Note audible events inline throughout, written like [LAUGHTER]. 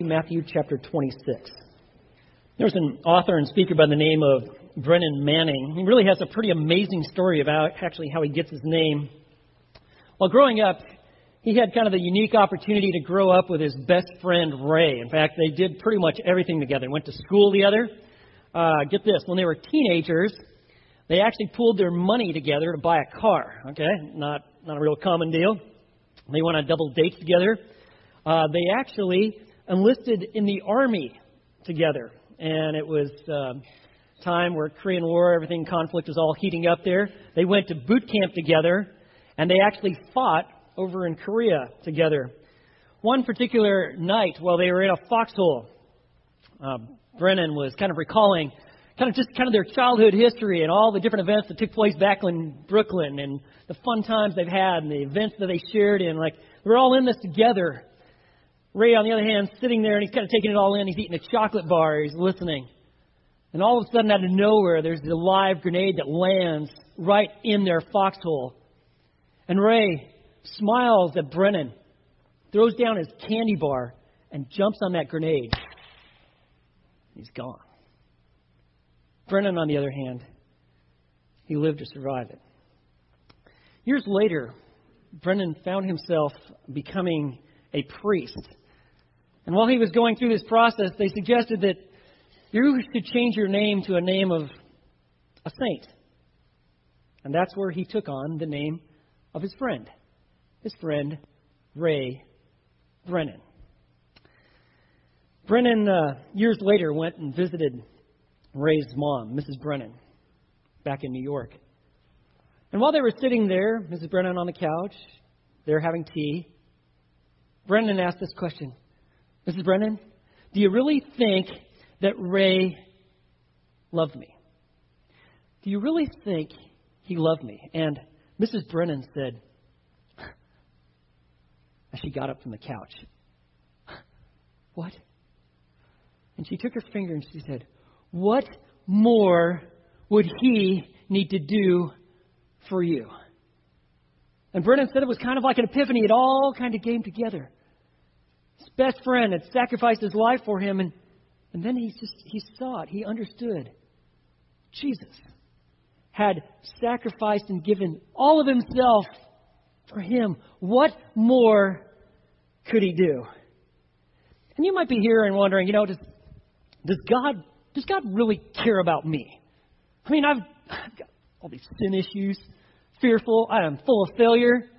Matthew chapter 26. There's an author and speaker by the name of Brennan Manning. He really has a pretty amazing story about actually how he gets his name. While growing up, he had kind of the unique opportunity to grow up with his best friend Ray. In fact, they did pretty much everything together. Went to school together. Uh, get this, when they were teenagers, they actually pooled their money together to buy a car. Okay, not not a real common deal. They went on double dates together. Uh, they actually enlisted in the army together, and it was uh, time where Korean War, everything conflict was all heating up there. They went to boot camp together, and they actually fought over in Korea together. One particular night, while they were in a foxhole, uh, Brennan was kind of recalling kind of just kind of their childhood history and all the different events that took place back in Brooklyn and the fun times they've had and the events that they shared in. Like we're all in this together. Ray, on the other hand, sitting there and he's kind of taking it all in. He's eating a chocolate bar. He's listening. And all of a sudden, out of nowhere, there's a live grenade that lands right in their foxhole. And Ray smiles at Brennan, throws down his candy bar, and jumps on that grenade. He's gone. Brennan, on the other hand, he lived to survive it. Years later, Brennan found himself becoming a priest and while he was going through this process, they suggested that you should change your name to a name of a saint. And that's where he took on the name of his friend, his friend Ray Brennan. Brennan, uh, years later, went and visited Ray's mom, Mrs. Brennan, back in New York. And while they were sitting there, Mrs. Brennan on the couch, they're having tea, Brennan asked this question Mrs. Brennan, do you really think that Ray loved me? Do you really think he loved me? And Mrs. Brennan said, as she got up from the couch, What? And she took her finger and she said, What more would he need to do for you? And Brennan said it was kind of like an epiphany. It all kind of came together best friend had sacrificed his life for him, and, and then he just he saw it. He understood. Jesus had sacrificed and given all of himself for him. What more could he do? And you might be here and wondering, you know, does, does God does God really care about me? I mean, I've, I've got all these sin issues, fearful, I am full of failure.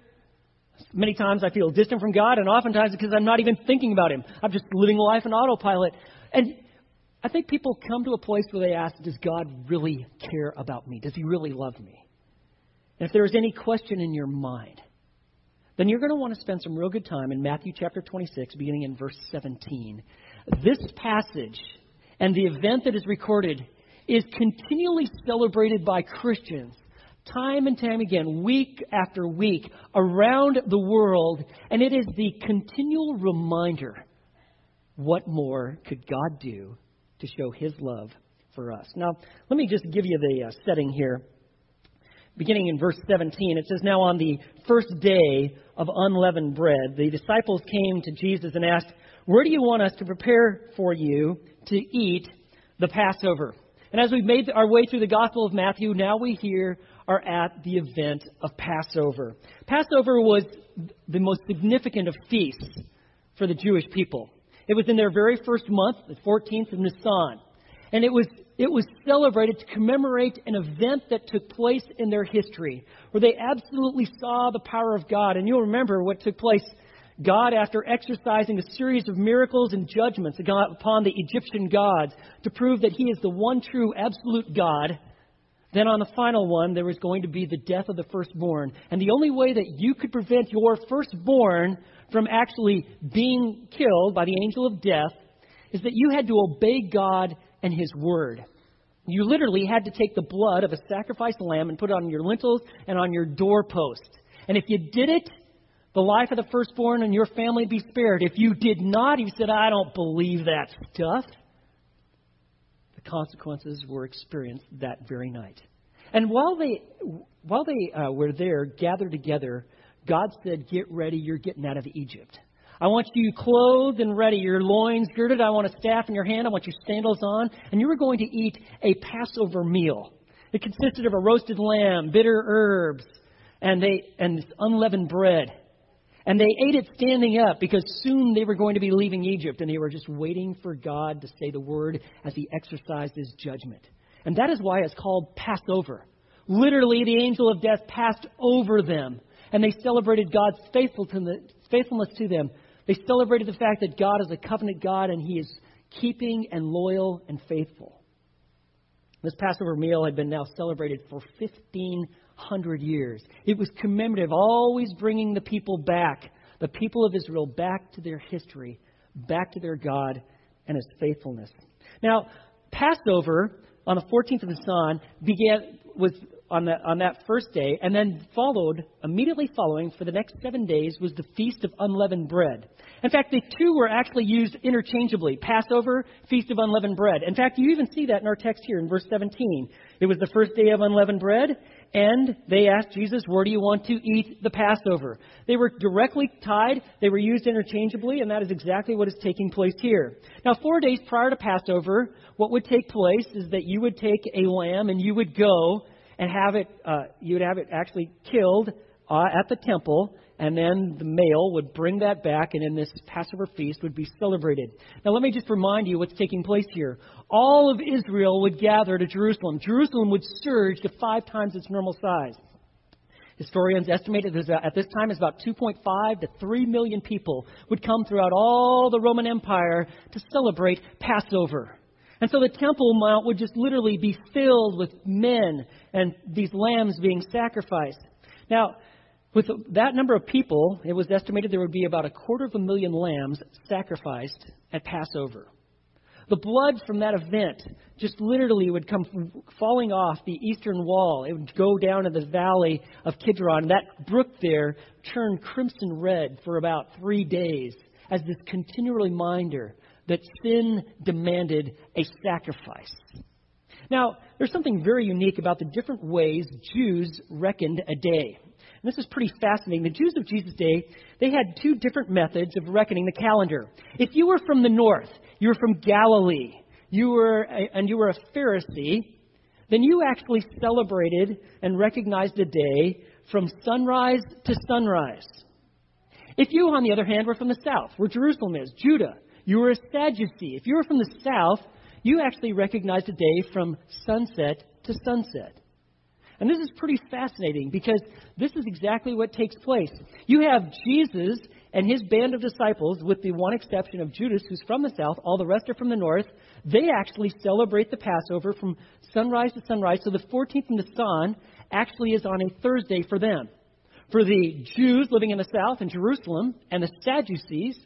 Many times I feel distant from God, and oftentimes because I'm not even thinking about Him. I'm just living life in autopilot. And I think people come to a place where they ask, Does God really care about me? Does He really love me? And if there is any question in your mind, then you're going to want to spend some real good time in Matthew chapter 26, beginning in verse 17. This passage and the event that is recorded is continually celebrated by Christians time and time again, week after week, around the world, and it is the continual reminder what more could God do to show His love for us? Now, let me just give you the uh, setting here. Beginning in verse 17, it says, Now on the first day of unleavened bread, the disciples came to Jesus and asked, Where do you want us to prepare for you to eat the Passover? And as we've made our way through the Gospel of Matthew, now we hear are at the event of Passover. Passover was the most significant of feasts for the Jewish people. It was in their very first month, the 14th of Nisan. And it was, it was celebrated to commemorate an event that took place in their history, where they absolutely saw the power of God. And you'll remember what took place. God, after exercising a series of miracles and judgments upon the Egyptian gods to prove that He is the one true absolute God, then on the final one, there was going to be the death of the firstborn. And the only way that you could prevent your firstborn from actually being killed by the angel of death is that you had to obey God and His word. You literally had to take the blood of a sacrificed lamb and put it on your lintels and on your doorpost. And if you did it, the life of the firstborn and your family would be spared. If you did not, he said, I don't believe that stuff consequences were experienced that very night. And while they, while they uh, were there, gathered together, God said, Get ready, you're getting out of Egypt. I want you clothed and ready, your loins girded. I want a staff in your hand. I want your sandals on. And you were going to eat a Passover meal. It consisted of a roasted lamb, bitter herbs, and they and unleavened bread. And they ate it standing up because soon they were going to be leaving Egypt and they were just waiting for God to say the word as he exercised his judgment. And that is why it's called Passover. Literally, the angel of death passed over them and they celebrated God's faithfulness to them. They celebrated the fact that God is a covenant God and he is keeping and loyal and faithful. This Passover meal had been now celebrated for 15 hundred years. It was commemorative, always bringing the people back, the people of Israel back to their history, back to their God and his faithfulness. Now, Passover on the 14th of Nisan began was on that on that first day, and then followed immediately following for the next seven days was the feast of unleavened bread. In fact, the two were actually used interchangeably: Passover, feast of unleavened bread. In fact, you even see that in our text here in verse 17. It was the first day of unleavened bread, and they asked Jesus, Where do you want to eat the Passover? They were directly tied, they were used interchangeably, and that is exactly what is taking place here. Now, four days prior to Passover, what would take place is that you would take a lamb and you would go and have it, uh, you would have it actually killed uh, at the temple, and then the male would bring that back, and in this Passover feast would be celebrated. Now, let me just remind you what's taking place here. All of Israel would gather to Jerusalem. Jerusalem would surge to five times its normal size. Historians estimate that at this time it's about 2.5 to 3 million people would come throughout all the Roman Empire to celebrate Passover. And so the Temple Mount would just literally be filled with men and these lambs being sacrificed. Now, with that number of people, it was estimated there would be about a quarter of a million lambs sacrificed at Passover. The blood from that event just literally would come falling off the eastern wall. It would go down to the valley of Kidron. That brook there turned crimson red for about three days as this continual reminder that sin demanded a sacrifice. Now, there's something very unique about the different ways Jews reckoned a day. This is pretty fascinating. The Jews of Jesus' day, they had two different methods of reckoning the calendar. If you were from the north, you were from Galilee, you were a, and you were a Pharisee, then you actually celebrated and recognized a day from sunrise to sunrise. If you, on the other hand, were from the south, where Jerusalem is, Judah, you were a Sadducee. If you were from the south, you actually recognized a day from sunset to sunset. And this is pretty fascinating because this is exactly what takes place. You have Jesus and his band of disciples, with the one exception of Judas, who's from the south, all the rest are from the north. They actually celebrate the Passover from sunrise to sunrise. So the 14th Nisan actually is on a Thursday for them. For the Jews living in the south in Jerusalem and the Sadducees,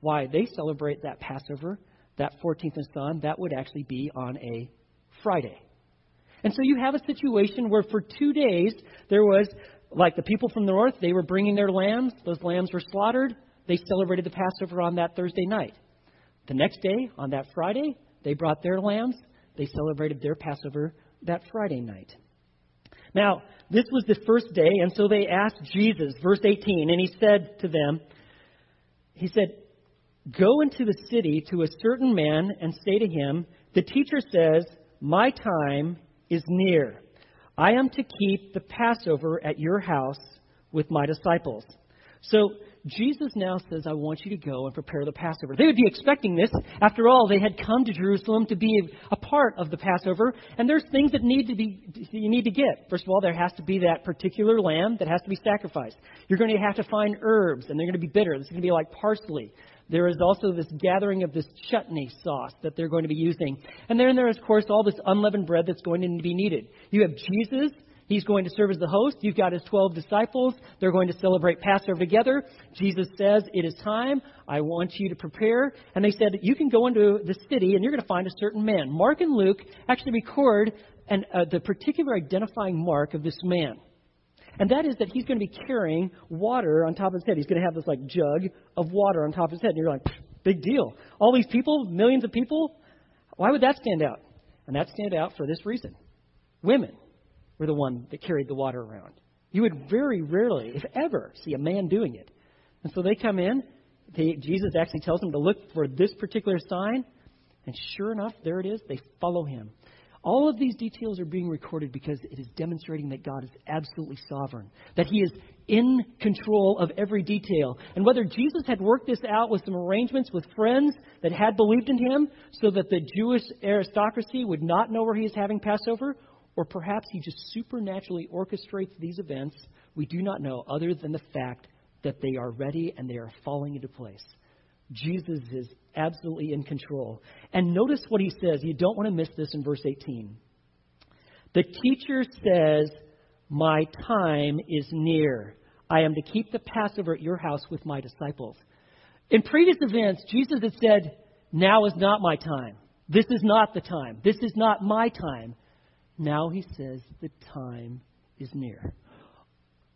why they celebrate that Passover, that 14th Nisan, that would actually be on a Friday. And so you have a situation where for two days there was, like the people from the north, they were bringing their lambs. Those lambs were slaughtered. They celebrated the Passover on that Thursday night. The next day, on that Friday, they brought their lambs. They celebrated their Passover that Friday night. Now, this was the first day, and so they asked Jesus, verse 18, and he said to them, He said, Go into the city to a certain man and say to him, The teacher says, My time is near. I am to keep the Passover at your house with my disciples. So Jesus now says, I want you to go and prepare the Passover. They would be expecting this. After all, they had come to Jerusalem to be a part of the Passover, and there's things that need to be you need to get. First of all, there has to be that particular lamb that has to be sacrificed. You're going to have to find herbs, and they're going to be bitter. This is going to be like parsley. There is also this gathering of this chutney sauce that they're going to be using. And then there is, of course, all this unleavened bread that's going to be needed. You have Jesus. He's going to serve as the host. You've got his 12 disciples. They're going to celebrate Passover together. Jesus says, It is time. I want you to prepare. And they said, You can go into the city and you're going to find a certain man. Mark and Luke actually record an, uh, the particular identifying mark of this man. And that is that he's going to be carrying water on top of his head. He's going to have this like jug of water on top of his head. And you're like, big deal. All these people, millions of people, why would that stand out? And that stand out for this reason. Women were the one that carried the water around. You would very rarely, if ever, see a man doing it. And so they come in they, Jesus actually tells them to look for this particular sign. And sure enough, there it is. They follow him. All of these details are being recorded because it is demonstrating that God is absolutely sovereign, that He is in control of every detail. And whether Jesus had worked this out with some arrangements with friends that had believed in Him so that the Jewish aristocracy would not know where He is having Passover, or perhaps He just supernaturally orchestrates these events, we do not know, other than the fact that they are ready and they are falling into place. Jesus is absolutely in control. And notice what he says. You don't want to miss this in verse 18. The teacher says, My time is near. I am to keep the Passover at your house with my disciples. In previous events, Jesus had said, Now is not my time. This is not the time. This is not my time. Now he says, The time is near.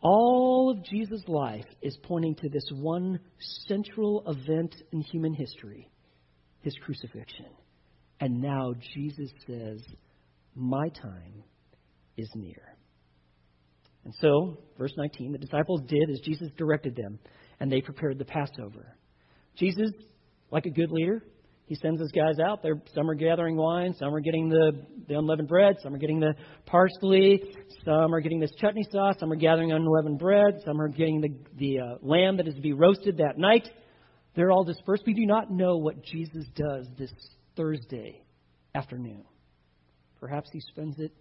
All of Jesus' life is pointing to this one central event in human history his crucifixion. And now Jesus says, My time is near. And so, verse 19, the disciples did as Jesus directed them, and they prepared the Passover. Jesus, like a good leader, he sends his guys out. They're, some are gathering wine, some are getting the, the unleavened bread, some are getting the parsley, some are getting this chutney sauce, some are gathering unleavened bread, some are getting the, the uh, lamb that is to be roasted that night. They're all dispersed. We do not know what Jesus does this Thursday afternoon. Perhaps he spends it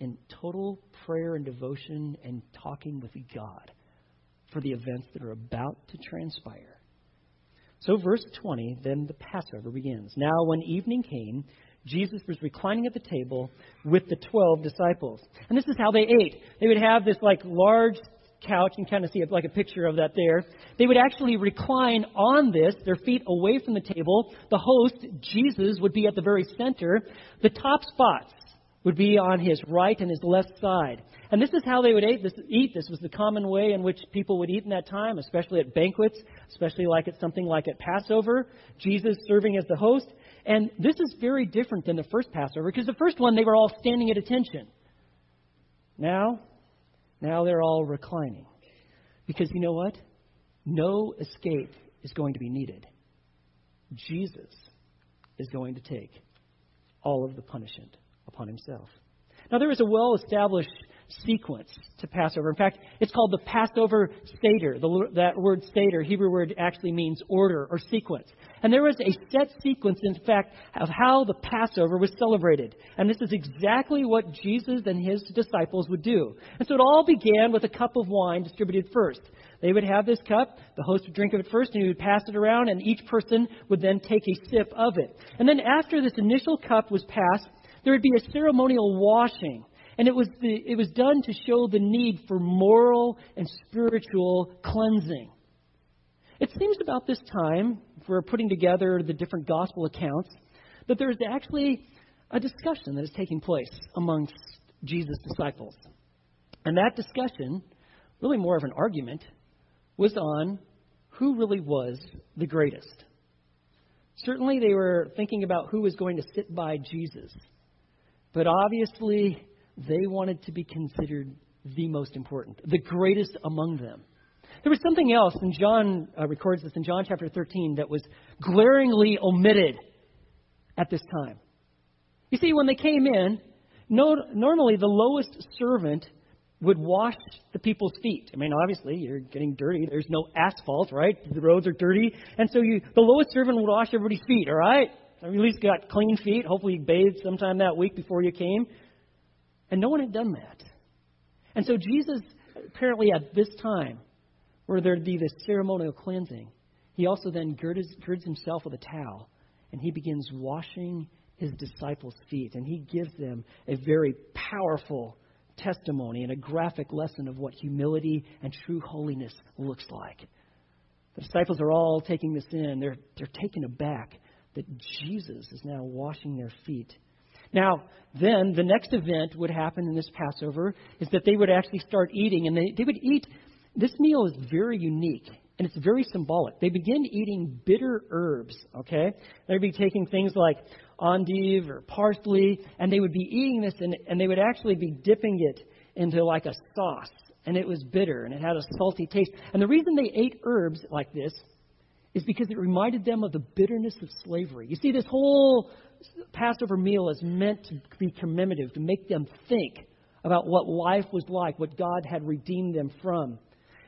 in total prayer and devotion and talking with God for the events that are about to transpire. So, verse 20, then the Passover begins. Now, when evening came, Jesus was reclining at the table with the 12 disciples. And this is how they ate. They would have this like large couch and kind of see like a picture of that there. They would actually recline on this, their feet away from the table. The host, Jesus, would be at the very center. The top spots would be on his right and his left side. And this is how they would eat this, was the common way in which people would eat in that time, especially at banquets, especially like at something like at Passover. Jesus serving as the host. And this is very different than the first Passover because the first one they were all standing at attention. Now, now they're all reclining. Because you know what? No escape is going to be needed. Jesus is going to take all of the punishment upon himself. Now, there is a well established sequence to Passover. In fact, it's called the Passover Seder. The, that word Seder, Hebrew word, actually means order or sequence. And there was a set sequence, in fact, of how the Passover was celebrated. And this is exactly what Jesus and his disciples would do. And so it all began with a cup of wine distributed first. They would have this cup, the host would drink of it first, and he would pass it around, and each person would then take a sip of it. And then after this initial cup was passed, there would be a ceremonial washing. And it was, the, it was done to show the need for moral and spiritual cleansing. It seems about this time, if we're putting together the different gospel accounts, that there's actually a discussion that is taking place amongst Jesus' disciples. And that discussion, really more of an argument, was on who really was the greatest. Certainly, they were thinking about who was going to sit by Jesus. But obviously, they wanted to be considered the most important, the greatest among them. There was something else, and John uh, records this in John chapter 13, that was glaringly omitted at this time. You see, when they came in, no, normally the lowest servant would wash the people's feet. I mean, obviously, you're getting dirty. There's no asphalt, right? The roads are dirty. And so you, the lowest servant would wash everybody's feet, all right? At least got clean feet. Hopefully, you bathed sometime that week before you came. And no one had done that. And so, Jesus, apparently at this time, where there'd be this ceremonial cleansing, he also then girds, girds himself with a towel and he begins washing his disciples' feet. And he gives them a very powerful testimony and a graphic lesson of what humility and true holiness looks like. The disciples are all taking this in. They're, they're taken aback that Jesus is now washing their feet. Now, then the next event would happen in this Passover is that they would actually start eating, and they, they would eat. This meal is very unique and it's very symbolic. They begin eating bitter herbs, okay? They'd be taking things like endive or parsley, and they would be eating this, and, and they would actually be dipping it into like a sauce, and it was bitter, and it had a salty taste. And the reason they ate herbs like this is because it reminded them of the bitterness of slavery. You see, this whole Passover meal is meant to be commemorative, to make them think about what life was like, what God had redeemed them from.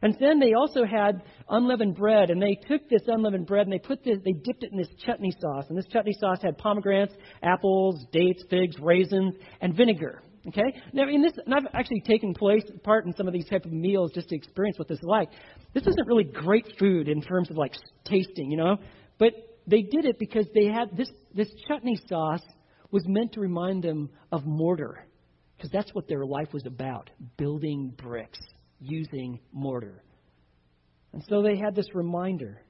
And then they also had unleavened bread, and they took this unleavened bread and they put this, they dipped it in this chutney sauce. And this chutney sauce had pomegranates, apples, dates, figs, raisins, and vinegar. Okay? Now, in this, and I've actually taken place part in some of these type of meals just to experience what this is like. This isn't really great food in terms of like tasting, you know, but they did it because they had this this chutney sauce was meant to remind them of mortar, because that's what their life was about: building bricks using mortar. And so they had this reminder.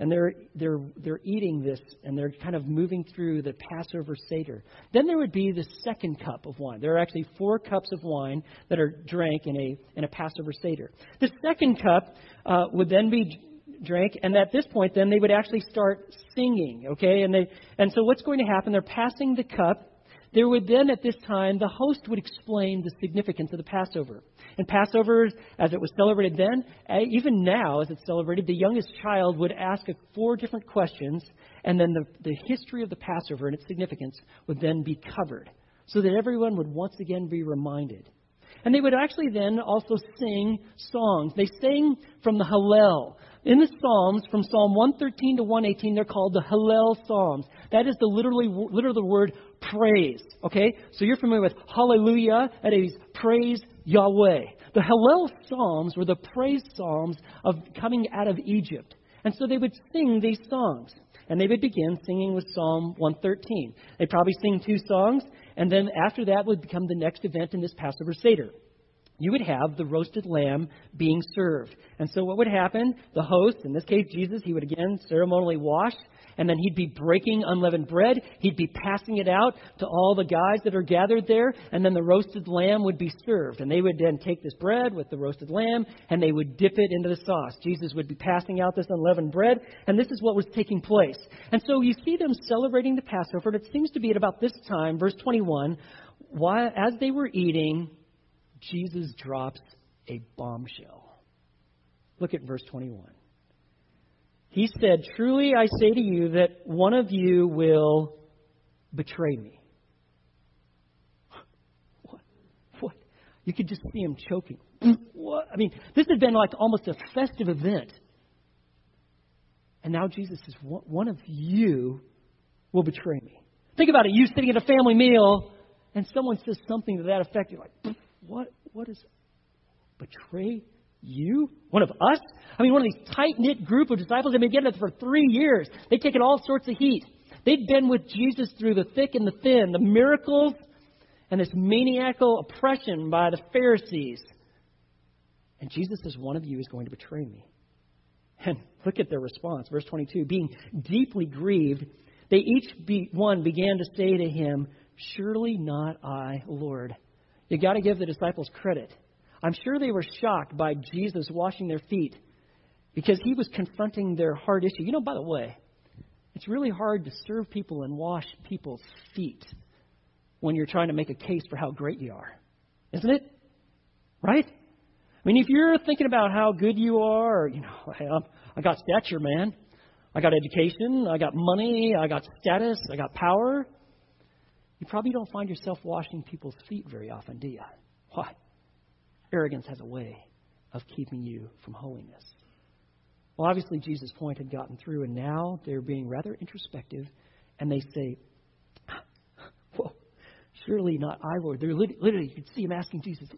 And they're, they're, they're eating this and they're kind of moving through the Passover Seder. Then there would be the second cup of wine. There are actually four cups of wine that are drank in a, in a Passover Seder. The second cup uh, would then be drank, and at this point, then they would actually start singing, okay? And, they, and so what's going to happen? They're passing the cup, there would then, at this time, the host would explain the significance of the Passover. And Passover, as it was celebrated then, eh, even now, as it's celebrated, the youngest child would ask four different questions, and then the, the history of the Passover and its significance would then be covered, so that everyone would once again be reminded. And they would actually then also sing songs. They sang from the Hallel. In the Psalms, from Psalm 113 to 118, they're called the Hallel Psalms. That is the literally, the word praise. Okay? So you're familiar with hallelujah. That is praise Yahweh. The Hallel Psalms were the praise Psalms of coming out of Egypt. And so they would sing these songs. And they would begin singing with Psalm 113. They'd probably sing two songs, and then after that would become the next event in this Passover Seder you would have the roasted lamb being served. And so what would happen? The host, in this case Jesus, he would again ceremonially wash, and then he'd be breaking unleavened bread. He'd be passing it out to all the guys that are gathered there, and then the roasted lamb would be served. And they would then take this bread with the roasted lamb, and they would dip it into the sauce. Jesus would be passing out this unleavened bread, and this is what was taking place. And so you see them celebrating the Passover, and it seems to be at about this time, verse 21, while, as they were eating, Jesus drops a bombshell. Look at verse 21. He said, Truly I say to you that one of you will betray me. What? What? You could just see him choking. What? I mean, this had been like almost a festive event. And now Jesus says, One of you will betray me. Think about it. You sitting at a family meal, and someone says something to that effect. You're like, what, what is betray you? One of us? I mean, one of these tight knit group of disciples They've been getting it for three years. They've taken all sorts of heat. They've been with Jesus through the thick and the thin, the miracles and this maniacal oppression by the Pharisees. And Jesus says, One of you is going to betray me. And look at their response. Verse 22 Being deeply grieved, they each be, one began to say to him, Surely not I, Lord. You got to give the disciples credit. I'm sure they were shocked by Jesus washing their feet because he was confronting their hard issue. You know, by the way, it's really hard to serve people and wash people's feet when you're trying to make a case for how great you are. Isn't it? Right? I mean, if you're thinking about how good you are, you know, hey, [LAUGHS] I'm, I got stature, man. I got education. I got money. I got status. I got power. You probably don't find yourself washing people's feet very often, do you? Why? Arrogance has a way of keeping you from holiness. Well, obviously, Jesus' point had gotten through, and now they're being rather introspective, and they say, [LAUGHS] Well, surely not I, Lord. They're literally, you could see him asking Jesus,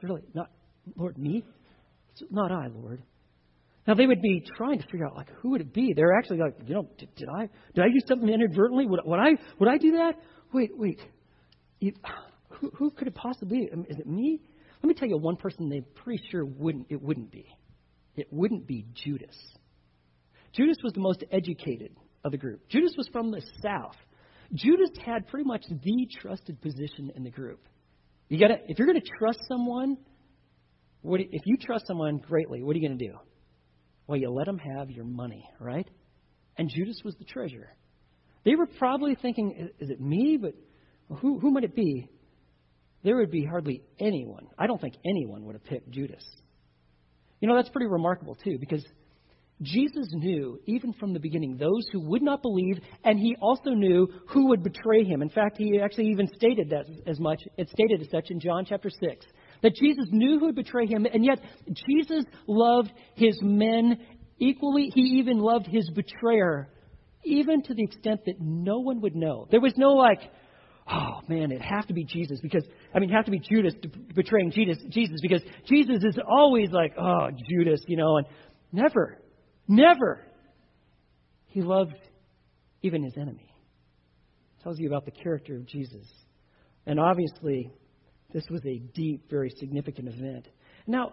Surely not, Lord, me? It's not I, Lord. Now they would be trying to figure out like who would it be. They're actually like, you know, did, did I did I do something inadvertently? Would, would I would I do that? Wait, wait. You, who, who could it possibly be? Um, is it me? Let me tell you one person they pretty sure wouldn't it wouldn't be. It wouldn't be Judas. Judas was the most educated of the group. Judas was from the south. Judas had pretty much the trusted position in the group. You got to if you're going to trust someone, what, if you trust someone greatly, what are you going to do? Well, you let them have your money, right? And Judas was the treasurer. They were probably thinking, is it me? But who, who might it be? There would be hardly anyone. I don't think anyone would have picked Judas. You know, that's pretty remarkable, too, because Jesus knew, even from the beginning, those who would not believe, and he also knew who would betray him. In fact, he actually even stated that as much. It stated as such in John chapter 6. That Jesus knew who would betray him, and yet Jesus loved his men equally. He even loved his betrayer, even to the extent that no one would know. There was no like, oh man, it have to be Jesus because I mean, it have to be Judas betraying Jesus, Jesus because Jesus is always like, oh Judas, you know, and never, never. He loved even his enemy. tells you about the character of Jesus, and obviously, this was a deep, very significant event. Now,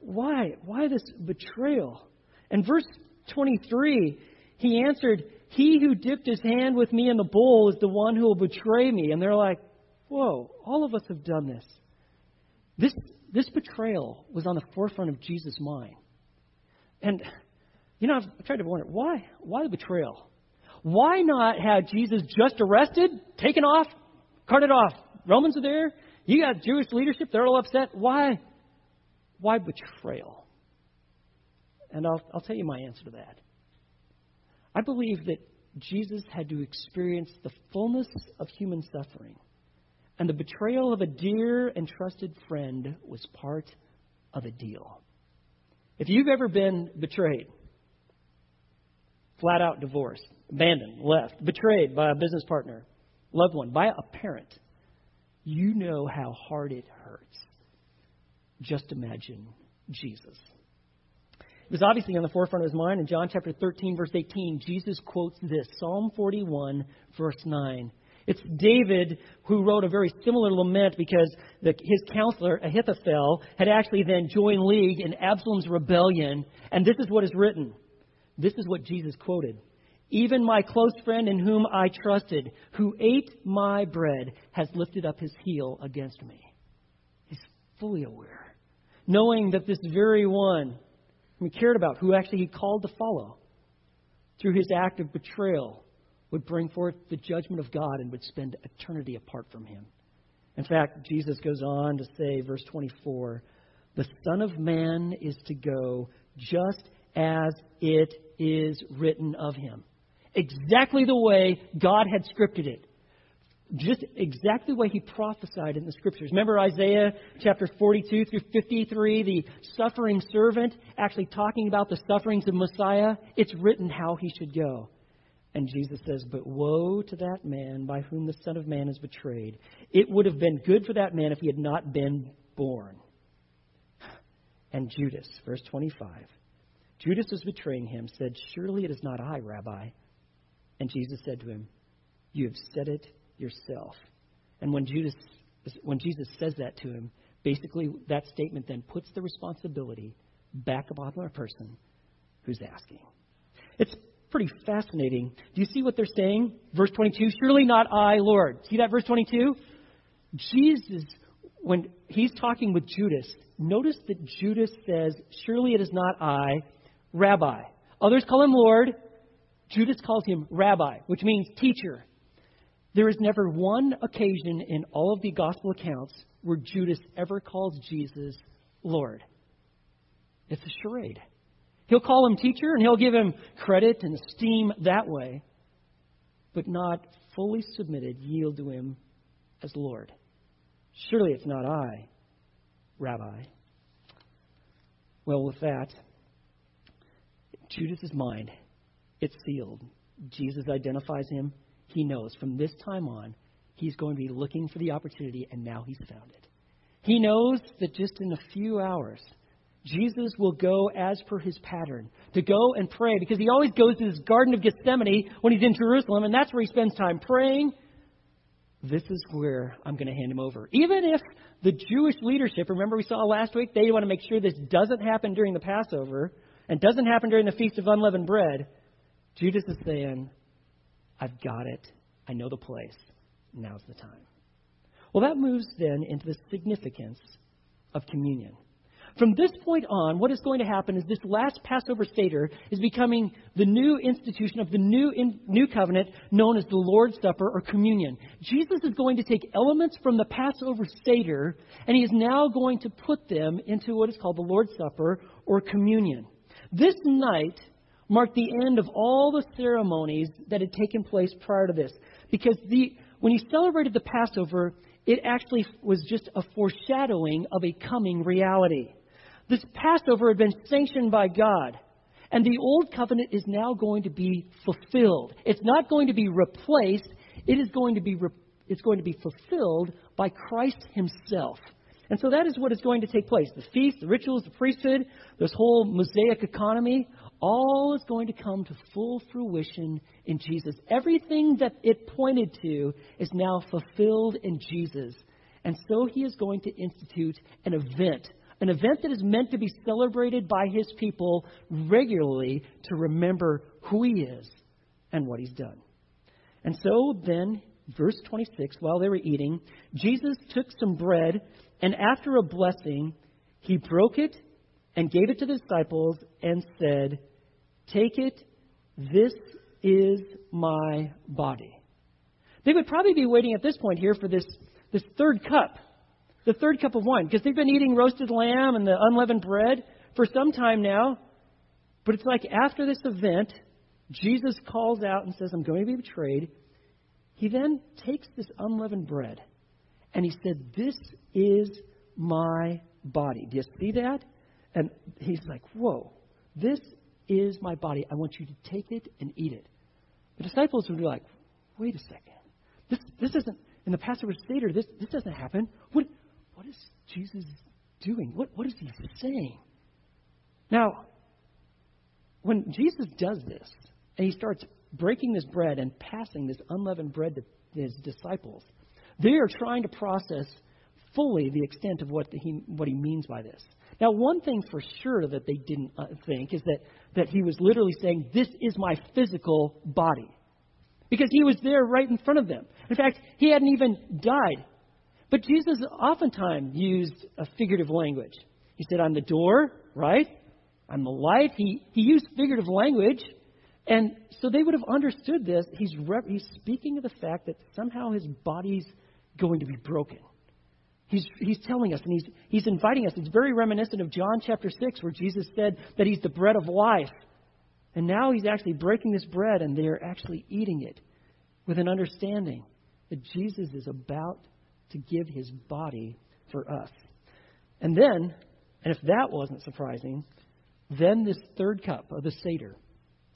why? Why this betrayal? And verse 23, he answered, He who dipped his hand with me in the bowl is the one who will betray me. And they're like, Whoa, all of us have done this. This, this betrayal was on the forefront of Jesus' mind. And, you know, I've tried to wonder, why? Why the betrayal? Why not have Jesus just arrested, taken off, carted off? Romans are there. You got Jewish leadership. They're all upset. Why? Why betrayal? And I'll, I'll tell you my answer to that. I believe that Jesus had to experience the fullness of human suffering. And the betrayal of a dear and trusted friend was part of a deal. If you've ever been betrayed, flat out divorced, abandoned, left, betrayed by a business partner, loved one, by a parent, you know how hard it hurts. Just imagine Jesus. Was obviously on the forefront of his mind. In John chapter 13, verse 18, Jesus quotes this Psalm 41, verse 9. It's David who wrote a very similar lament because the, his counselor, Ahithophel, had actually then joined league in Absalom's rebellion. And this is what is written. This is what Jesus quoted. Even my close friend in whom I trusted, who ate my bread, has lifted up his heel against me. He's fully aware, knowing that this very one he cared about, who actually he called to follow, through his act of betrayal, would bring forth the judgment of God and would spend eternity apart from him. In fact, Jesus goes on to say, verse 24, the Son of Man is to go just as it is written of him exactly the way God had scripted it. Just exactly way he prophesied in the scriptures. Remember Isaiah chapter 42 through 53, the suffering servant actually talking about the sufferings of Messiah? It's written how he should go. And Jesus says, But woe to that man by whom the Son of Man is betrayed. It would have been good for that man if he had not been born. And Judas, verse 25. Judas was betraying him, said, Surely it is not I, Rabbi. And Jesus said to him, You have said it yourself. And when, Judas, when Jesus says that to him, basically that statement then puts the responsibility back upon the person who's asking. It's pretty fascinating. Do you see what they're saying? Verse 22 Surely not I, Lord. See that verse 22? Jesus, when he's talking with Judas, notice that Judas says, Surely it is not I, Rabbi. Others call him Lord. Judas calls him rabbi, which means teacher. There is never one occasion in all of the gospel accounts where Judas ever calls Jesus Lord. It's a charade. He'll call him teacher and he'll give him credit and esteem that way, but not fully submitted, yield to him as Lord. Surely it's not I, Rabbi. Well, with that, Judas's mind it's sealed. Jesus identifies him. He knows from this time on, he's going to be looking for the opportunity, and now he's found it. He knows that just in a few hours, Jesus will go as per his pattern to go and pray because he always goes to this Garden of Gethsemane when he's in Jerusalem, and that's where he spends time praying. This is where I'm going to hand him over. Even if the Jewish leadership, remember we saw last week, they want to make sure this doesn't happen during the Passover and doesn't happen during the Feast of Unleavened Bread. Judas is saying, I've got it. I know the place. Now's the time. Well, that moves then into the significance of communion. From this point on, what is going to happen is this last Passover Seder is becoming the new institution of the new, in, new covenant known as the Lord's Supper or communion. Jesus is going to take elements from the Passover Seder and he is now going to put them into what is called the Lord's Supper or communion. This night marked the end of all the ceremonies that had taken place prior to this. Because the, when you celebrated the Passover, it actually was just a foreshadowing of a coming reality. This Passover had been sanctioned by God. And the old covenant is now going to be fulfilled. It's not going to be replaced. It is going to be, re- it's going to be fulfilled by Christ himself. And so that is what is going to take place. The feast, the rituals, the priesthood, this whole Mosaic economy, all is going to come to full fruition in Jesus. Everything that it pointed to is now fulfilled in Jesus. And so he is going to institute an event, an event that is meant to be celebrated by his people regularly to remember who he is and what he's done. And so then, verse 26, while they were eating, Jesus took some bread, and after a blessing, he broke it and gave it to the disciples and said, Take it, this is my body. They would probably be waiting at this point here for this, this third cup, the third cup of wine, because they've been eating roasted lamb and the unleavened bread for some time now. But it's like after this event, Jesus calls out and says, I'm going to be betrayed. He then takes this unleavened bread and he said, This is my body. Do you see that? And he's like, Whoa, this is my body. I want you to take it and eat it. The disciples would be like, wait a second. This, this isn't, in the Passover Seder, this, this doesn't happen. What, what is Jesus doing? What, what is he saying? Now, when Jesus does this, and he starts breaking this bread and passing this unleavened bread to his disciples, they are trying to process fully the extent of what, he, what he means by this. Now, one thing for sure that they didn't uh, think is that, that he was literally saying, This is my physical body. Because he was there right in front of them. In fact, he hadn't even died. But Jesus oftentimes used a figurative language. He said, I'm the door, right? I'm the light. He, he used figurative language. And so they would have understood this. He's, re- he's speaking of the fact that somehow his body's going to be broken. He's, he's telling us and he's, he's inviting us. It's very reminiscent of John chapter 6, where Jesus said that he's the bread of life. And now he's actually breaking this bread and they're actually eating it with an understanding that Jesus is about to give his body for us. And then, and if that wasn't surprising, then this third cup of the Seder,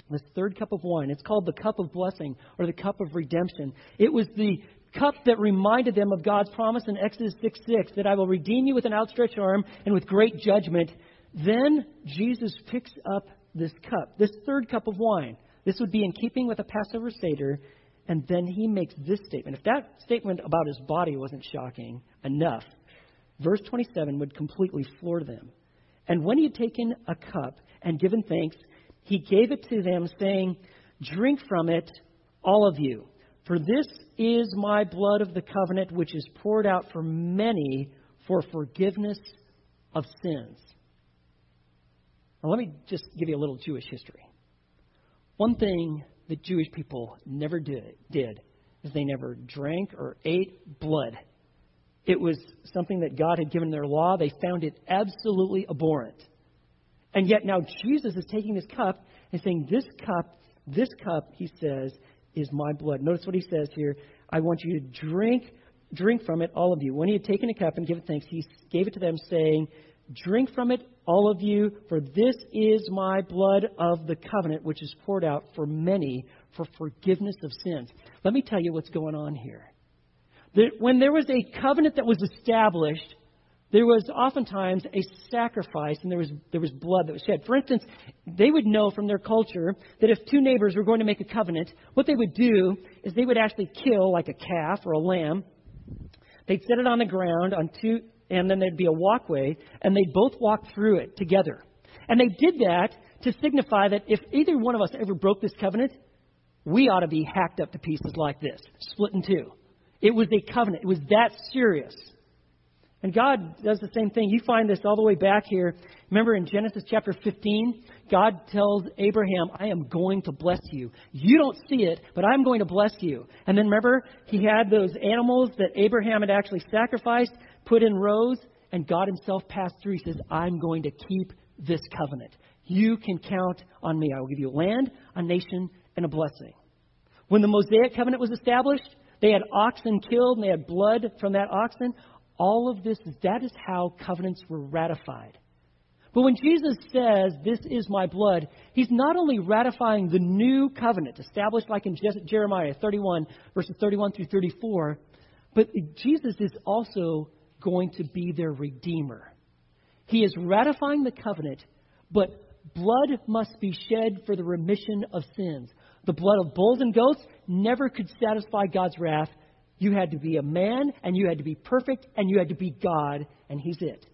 this third cup of wine, it's called the cup of blessing or the cup of redemption. It was the cup that reminded them of God's promise in Exodus 6 6 that I will redeem you with an outstretched arm and with great judgment. Then Jesus picks up this cup, this third cup of wine. This would be in keeping with the Passover Seder. And then he makes this statement. If that statement about his body wasn't shocking enough, verse 27 would completely floor them. And when he had taken a cup and given thanks, he gave it to them, saying, Drink from it, all of you. For this is my blood of the covenant, which is poured out for many for forgiveness of sins. Now, let me just give you a little Jewish history. One thing that Jewish people never did, did is they never drank or ate blood. It was something that God had given their law. They found it absolutely abhorrent. And yet now Jesus is taking this cup and saying, This cup, this cup, he says, is my blood. Notice what he says here. I want you to drink, drink from it, all of you. When he had taken a cup and given thanks, he gave it to them, saying, Drink from it, all of you, for this is my blood of the covenant, which is poured out for many for forgiveness of sins. Let me tell you what's going on here. That when there was a covenant that was established, there was oftentimes a sacrifice and there was, there was blood that was shed. For instance, they would know from their culture that if two neighbors were going to make a covenant, what they would do is they would actually kill like a calf or a lamb. They'd set it on the ground on two, and then there'd be a walkway, and they'd both walk through it together. And they did that to signify that if either one of us ever broke this covenant, we ought to be hacked up to pieces like this, split in two. It was a covenant. It was that serious. And God does the same thing. You find this all the way back here. Remember in Genesis chapter 15, God tells Abraham, I am going to bless you. You don't see it, but I'm going to bless you. And then remember, he had those animals that Abraham had actually sacrificed, put in rows, and God himself passed through. He says, I'm going to keep this covenant. You can count on me. I will give you land, a nation, and a blessing. When the Mosaic covenant was established, they had oxen killed and they had blood from that oxen. All of this, that is how covenants were ratified. But when Jesus says, This is my blood, he's not only ratifying the new covenant established like in Jeremiah 31, verses 31 through 34, but Jesus is also going to be their redeemer. He is ratifying the covenant, but blood must be shed for the remission of sins. The blood of bulls and goats never could satisfy God's wrath. You had to be a man, and you had to be perfect, and you had to be God, and He's it.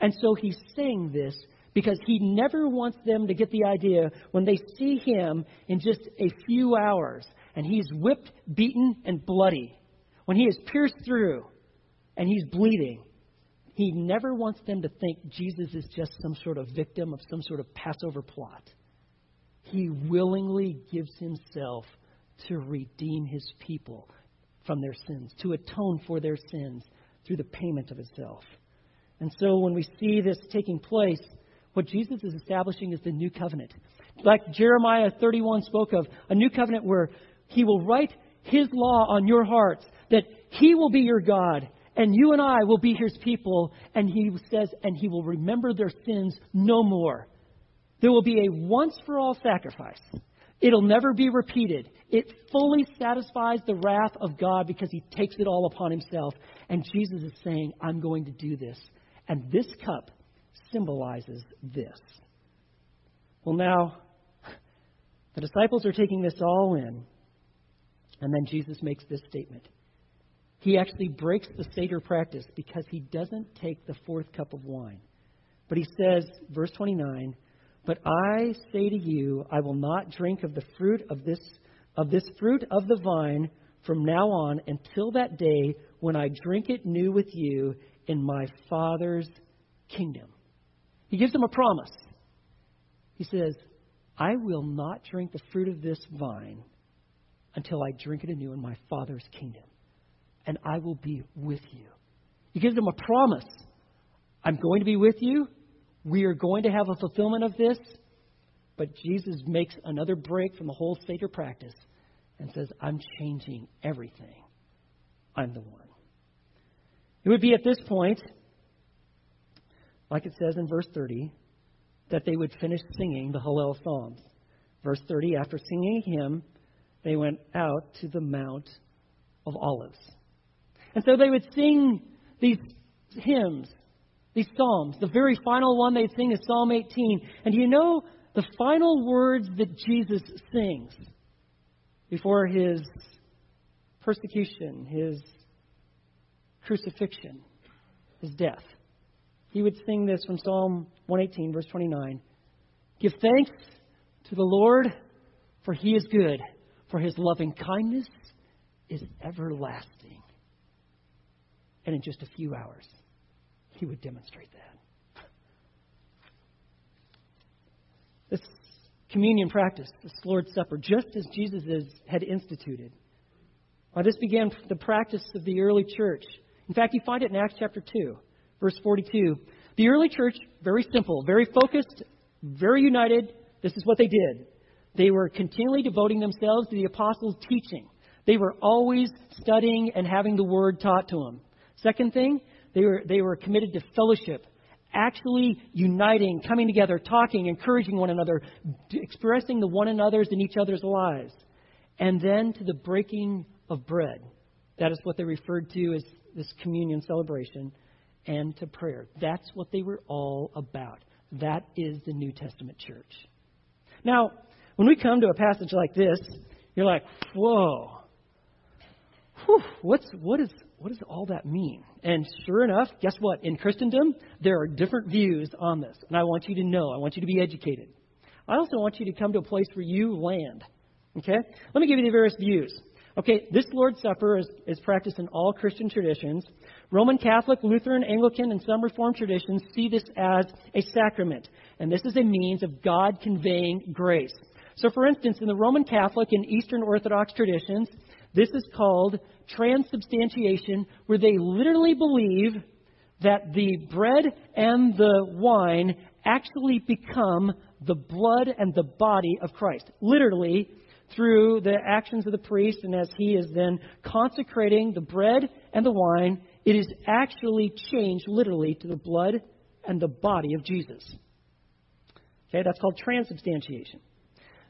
And so He's saying this because He never wants them to get the idea when they see Him in just a few hours, and He's whipped, beaten, and bloody, when He is pierced through, and He's bleeding. He never wants them to think Jesus is just some sort of victim of some sort of Passover plot. He willingly gives himself to redeem his people from their sins, to atone for their sins through the payment of himself. And so when we see this taking place, what Jesus is establishing is the new covenant. Like Jeremiah 31 spoke of, a new covenant where he will write his law on your hearts, that he will be your God, and you and I will be his people, and he says, and he will remember their sins no more. There will be a once for all sacrifice. It'll never be repeated. It fully satisfies the wrath of God because he takes it all upon himself. And Jesus is saying, I'm going to do this. And this cup symbolizes this. Well, now, the disciples are taking this all in. And then Jesus makes this statement. He actually breaks the Seder practice because he doesn't take the fourth cup of wine. But he says, verse 29, but I say to you, I will not drink of the fruit of this of this fruit of the vine from now on until that day when I drink it new with you in my Father's kingdom. He gives them a promise. He says, I will not drink the fruit of this vine until I drink it anew in my Father's kingdom, and I will be with you. He gives them a promise. I'm going to be with you. We are going to have a fulfillment of this, but Jesus makes another break from the whole Seder practice and says, I'm changing everything. I'm the one. It would be at this point, like it says in verse 30, that they would finish singing the Hallel Psalms. Verse 30, after singing a hymn, they went out to the Mount of Olives. And so they would sing these hymns these Psalms. The very final one they sing is Psalm 18. And you know the final words that Jesus sings before his persecution, his crucifixion, his death? He would sing this from Psalm 118, verse 29. Give thanks to the Lord, for he is good, for his loving kindness is everlasting. And in just a few hours, he would demonstrate that. This communion practice, this Lord's Supper, just as Jesus had instituted. Well, this began the practice of the early church. In fact, you find it in Acts chapter 2, verse 42. The early church, very simple, very focused, very united. This is what they did. They were continually devoting themselves to the apostles' teaching. They were always studying and having the word taught to them. Second thing, they were, they were committed to fellowship, actually uniting, coming together, talking, encouraging one another, expressing the one another's in each other's lives. And then to the breaking of bread. That is what they referred to as this communion celebration, and to prayer. That's what they were all about. That is the New Testament church. Now, when we come to a passage like this, you're like, whoa, whew, what's, what, is, what does all that mean? And sure enough, guess what? In Christendom, there are different views on this. And I want you to know, I want you to be educated. I also want you to come to a place where you land. Okay? Let me give you the various views. Okay, this Lord's Supper is, is practiced in all Christian traditions. Roman Catholic, Lutheran, Anglican, and some Reformed traditions see this as a sacrament. And this is a means of God conveying grace. So, for instance, in the Roman Catholic and Eastern Orthodox traditions, this is called transubstantiation, where they literally believe that the bread and the wine actually become the blood and the body of Christ. Literally, through the actions of the priest, and as he is then consecrating the bread and the wine, it is actually changed literally to the blood and the body of Jesus. Okay, that's called transubstantiation.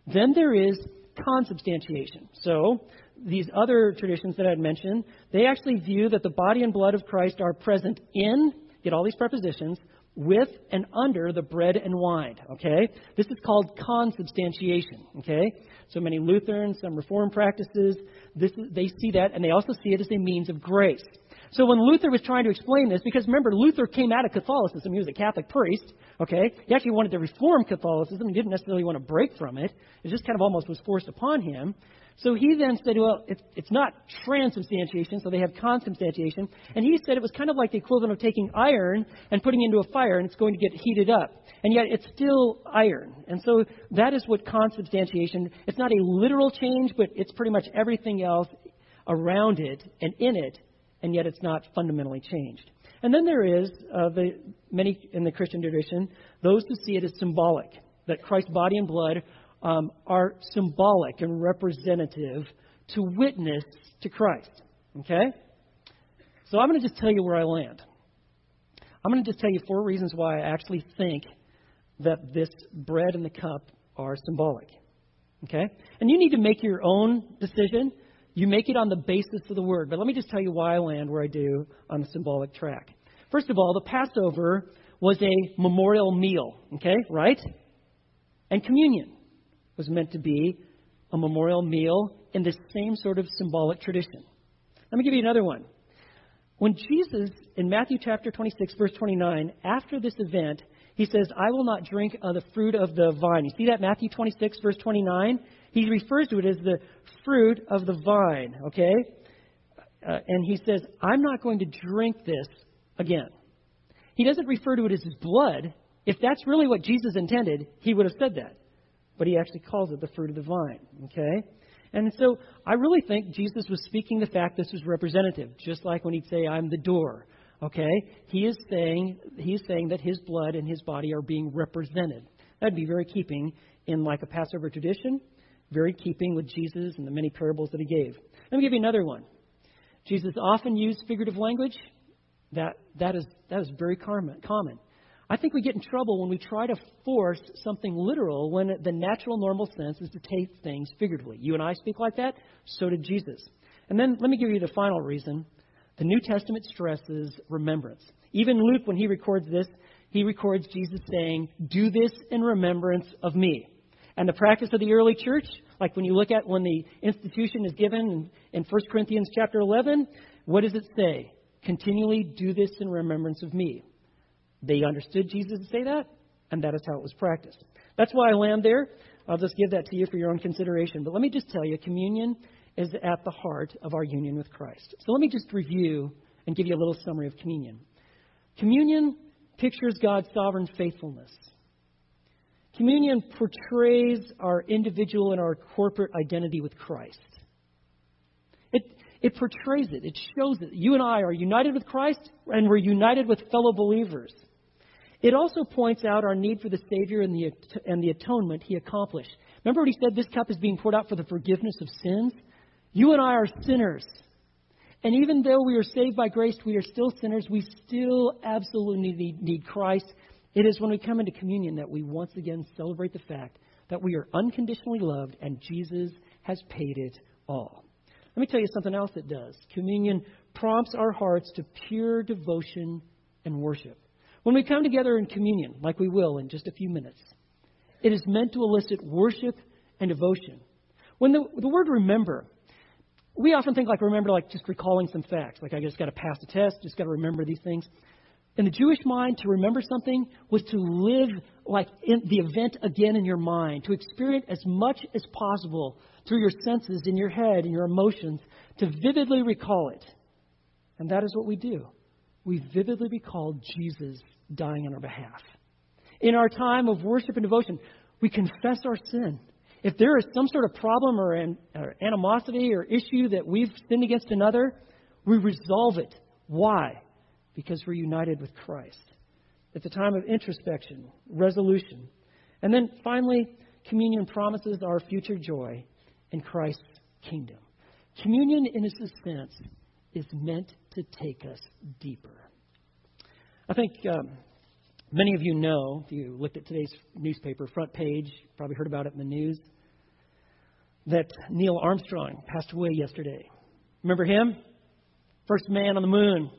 Then there is consubstantiation. So, these other traditions that I had mentioned, they actually view that the body and blood of Christ are present in, get all these prepositions, with and under the bread and wine. Okay? This is called consubstantiation. Okay? So many Lutherans, some Reformed practices, this, they see that, and they also see it as a means of grace. So when Luther was trying to explain this, because remember, Luther came out of Catholicism. He was a Catholic priest, okay? He actually wanted to reform Catholicism. He didn't necessarily want to break from it. It just kind of almost was forced upon him. So he then said, well, it's, it's not transubstantiation, so they have consubstantiation. And he said it was kind of like the equivalent of taking iron and putting into a fire, and it's going to get heated up. And yet it's still iron. And so that is what consubstantiation, it's not a literal change, but it's pretty much everything else around it and in it, and yet it's not fundamentally changed. And then there is uh, the many in the Christian tradition those who see it as symbolic that Christ's body and blood um, are symbolic and representative to witness to Christ. Okay? So I'm going to just tell you where I land. I'm going to just tell you four reasons why I actually think that this bread and the cup are symbolic. Okay? And you need to make your own decision. You make it on the basis of the word. But let me just tell you why I land where I do on the symbolic track. First of all, the Passover was a memorial meal. Okay? Right? And communion was meant to be a memorial meal in the same sort of symbolic tradition. Let me give you another one. When Jesus, in Matthew chapter 26, verse 29, after this event, he says, I will not drink of the fruit of the vine. You see that, Matthew 26, verse 29? He refers to it as the fruit of the vine, okay? Uh, and he says, I'm not going to drink this again. He doesn't refer to it as his blood. If that's really what Jesus intended, he would have said that but he actually calls it the fruit of the vine. Okay? And so I really think Jesus was speaking the fact this was representative, just like when he'd say, I'm the door. Okay? He is saying he's saying that his blood and his body are being represented. That'd be very keeping in like a Passover tradition, very keeping with Jesus and the many parables that he gave. Let me give you another one. Jesus often used figurative language. That that is that is very common. I think we get in trouble when we try to force something literal when the natural, normal sense is to take things figuratively. You and I speak like that, so did Jesus. And then let me give you the final reason. The New Testament stresses remembrance. Even Luke, when he records this, he records Jesus saying, Do this in remembrance of me. And the practice of the early church, like when you look at when the institution is given in, in 1 Corinthians chapter 11, what does it say? Continually do this in remembrance of me. They understood Jesus to say that, and that is how it was practiced. That's why I land there. I'll just give that to you for your own consideration. But let me just tell you, communion is at the heart of our union with Christ. So let me just review and give you a little summary of communion. Communion pictures God's sovereign faithfulness. Communion portrays our individual and our corporate identity with Christ. It, it portrays it, it shows it. You and I are united with Christ, and we're united with fellow believers. It also points out our need for the Savior and the, and the atonement he accomplished. Remember what he said this cup is being poured out for the forgiveness of sins? You and I are sinners. And even though we are saved by grace, we are still sinners. We still absolutely need, need Christ. It is when we come into communion that we once again celebrate the fact that we are unconditionally loved and Jesus has paid it all. Let me tell you something else it does. Communion prompts our hearts to pure devotion and worship. When we come together in communion, like we will in just a few minutes, it is meant to elicit worship and devotion. When the, the word remember, we often think like remember like just recalling some facts, like I just got to pass the test, just got to remember these things. In the Jewish mind, to remember something was to live like in the event again in your mind, to experience as much as possible through your senses, in your head, and your emotions, to vividly recall it. And that is what we do we vividly recall Jesus dying on our behalf. In our time of worship and devotion, we confess our sin. If there is some sort of problem or, an, or animosity or issue that we've sinned against another, we resolve it. Why? Because we're united with Christ. At the time of introspection, resolution, And then finally, communion promises our future joy in Christ's kingdom. Communion, in its sense, is meant to take us deeper. I think um, many of you know, if you looked at today's newspaper front page, probably heard about it in the news, that Neil Armstrong passed away yesterday. Remember him? First man on the moon.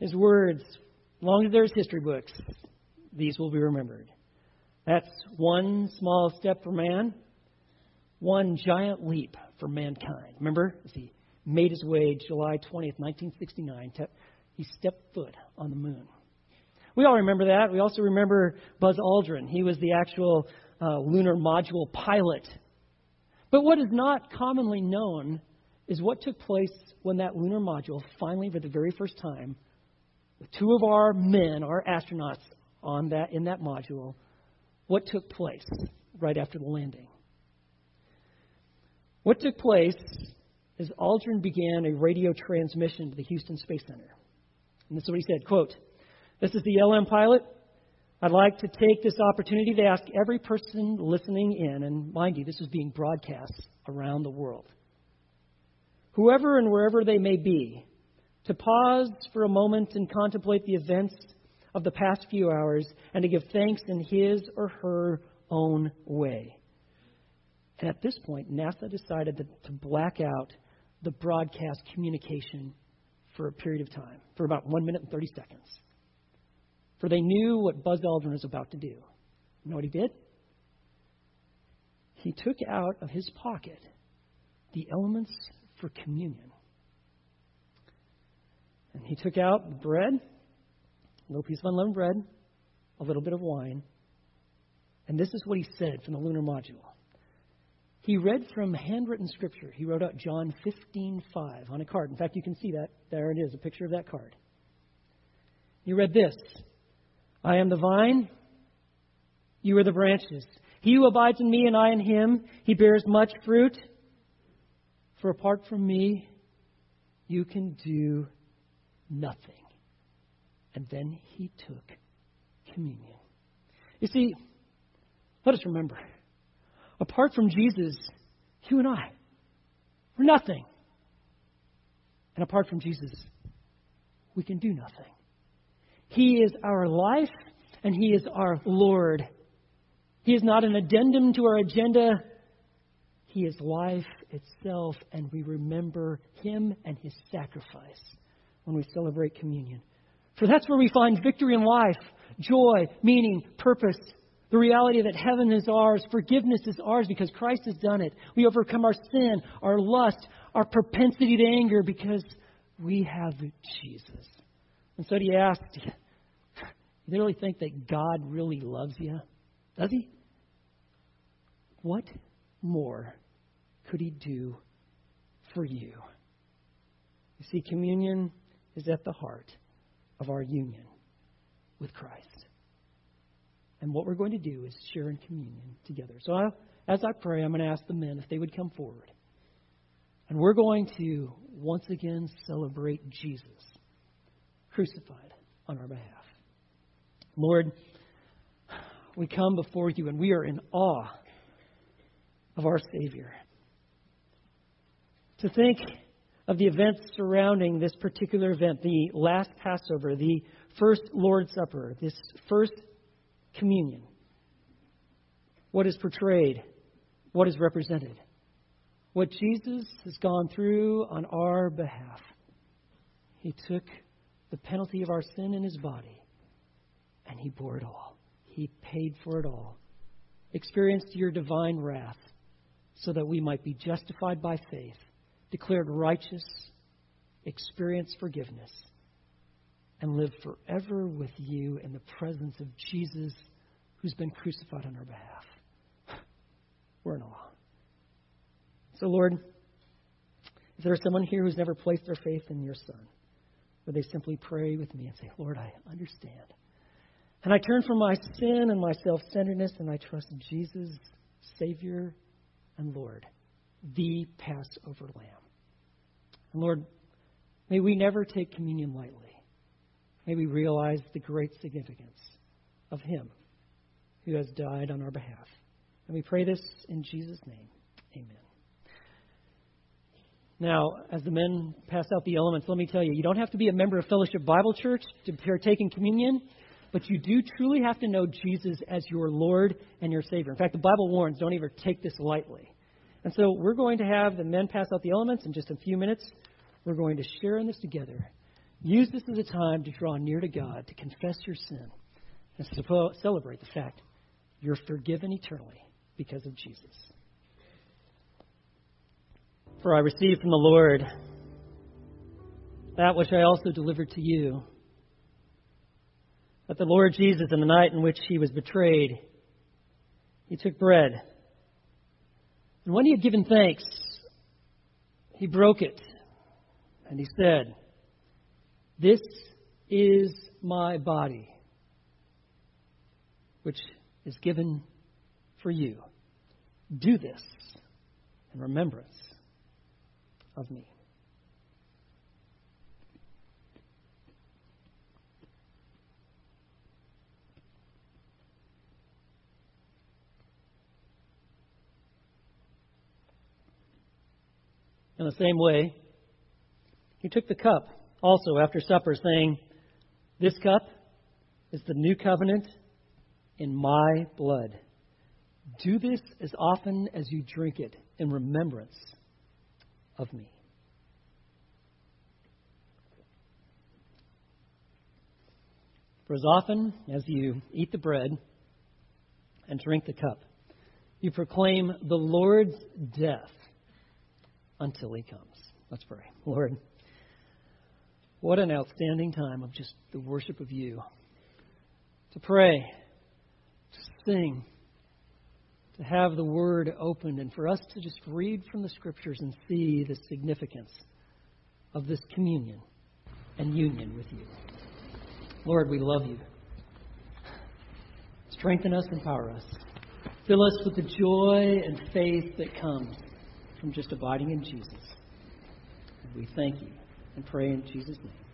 His words, long as there's history books, these will be remembered. That's one small step for man, one giant leap for mankind. Remember, as he made his way July 20th, 1969, he stepped foot on the moon. We all remember that. We also remember Buzz Aldrin. He was the actual uh, lunar module pilot. But what is not commonly known is what took place when that lunar module finally, for the very first time, two of our men, our astronauts, on that in that module, what took place right after the landing. What took place is Aldrin began a radio transmission to the Houston Space Center. And this is what he said, quote, This is the LM pilot. I'd like to take this opportunity to ask every person listening in, and mind you, this is being broadcast around the world. Whoever and wherever they may be, to pause for a moment and contemplate the events of the past few hours and to give thanks in his or her own way. And at this point, NASA decided to, black out the broadcast communication for a period of time, for about one minute and 30 seconds. For they knew what Buzz Aldrin was about to do. You know what he did? He took out of his pocket the elements for communion. And he took out the bread, a little piece of unleavened bread, a little bit of wine. And this is what he said from the lunar module. He read from handwritten scripture. He wrote out John 15:5 on a card. In fact, you can see that. There it is, a picture of that card. He read this I am the vine, you are the branches. He who abides in me and I in him, he bears much fruit. For apart from me, you can do nothing. And then he took communion. You see, let us remember apart from Jesus, you and I, we're nothing. And apart from Jesus, we can do nothing. He is our life and He is our Lord. He is not an addendum to our agenda. He is life itself, and we remember Him and His sacrifice when we celebrate communion. For that's where we find victory in life, joy, meaning, purpose. The reality that heaven is ours, forgiveness is ours because Christ has done it. We overcome our sin, our lust, our propensity to anger because we have Jesus. And so do you ask, do you, do you really think that God really loves you? Does he? What more could he do for you? You see, communion is at the heart of our union with Christ. And what we're going to do is share in communion together. So I, as I pray, I'm going to ask the men if they would come forward. And we're going to once again celebrate Jesus crucified on our behalf. Lord, we come before you and we are in awe of our Savior. To think of the events surrounding this particular event, the last Passover, the first Lord's Supper, this first communion. What is portrayed, what is represented, what Jesus has gone through on our behalf. He took the penalty of our sin in his body, and he bore it all. He paid for it all. Experienced your divine wrath so that we might be justified by faith declared righteous, experience forgiveness, and live forever with you in the presence of Jesus who's been crucified on our behalf. [SIGHS] We're in awe. So, Lord, if there is someone here who's never placed their faith in your Son, would they simply pray with me and say, Lord, I understand. And I turn from my sin and my self centeredness and I trust Jesus, Savior and Lord the Passover lamb. And Lord, may we never take communion lightly. May we realize the great significance of Him who has died on our behalf. And we pray this in Jesus' name. Amen. Now, as the men pass out the elements, let me tell you, you don't have to be a member of Fellowship Bible Church to partake in communion, but you do truly have to know Jesus as your Lord and your Savior. In fact, the Bible warns don't ever take this lightly. And so we're going to have the men pass out the elements in just a few minutes. We're going to share in this together. Use this as a time to draw near to God, to confess your sin, and to celebrate the fact you're forgiven eternally because of Jesus. For I received from the Lord that which I also delivered to you. That the Lord Jesus, in the night in which he was betrayed, he took bread. And when he had given thanks, he broke it. And he said, This is my body, which is given for you. Do this in remembrance of me. In the same way, he took the cup also after supper, saying, This cup is the new covenant in my blood. Do this as often as you drink it in remembrance of me. For as often as you eat the bread and drink the cup, you proclaim the Lord's death until he comes. Let's pray. Lord, what an outstanding time of just the worship of you. To pray, to sing, to have the Word opened and for us to just read from the Scriptures and see the significance of this communion and union with you. Lord, we love you. Strengthen us, empower us. Fill us with the joy and faith that comes from just abiding in Jesus. We thank you and pray in Jesus' name.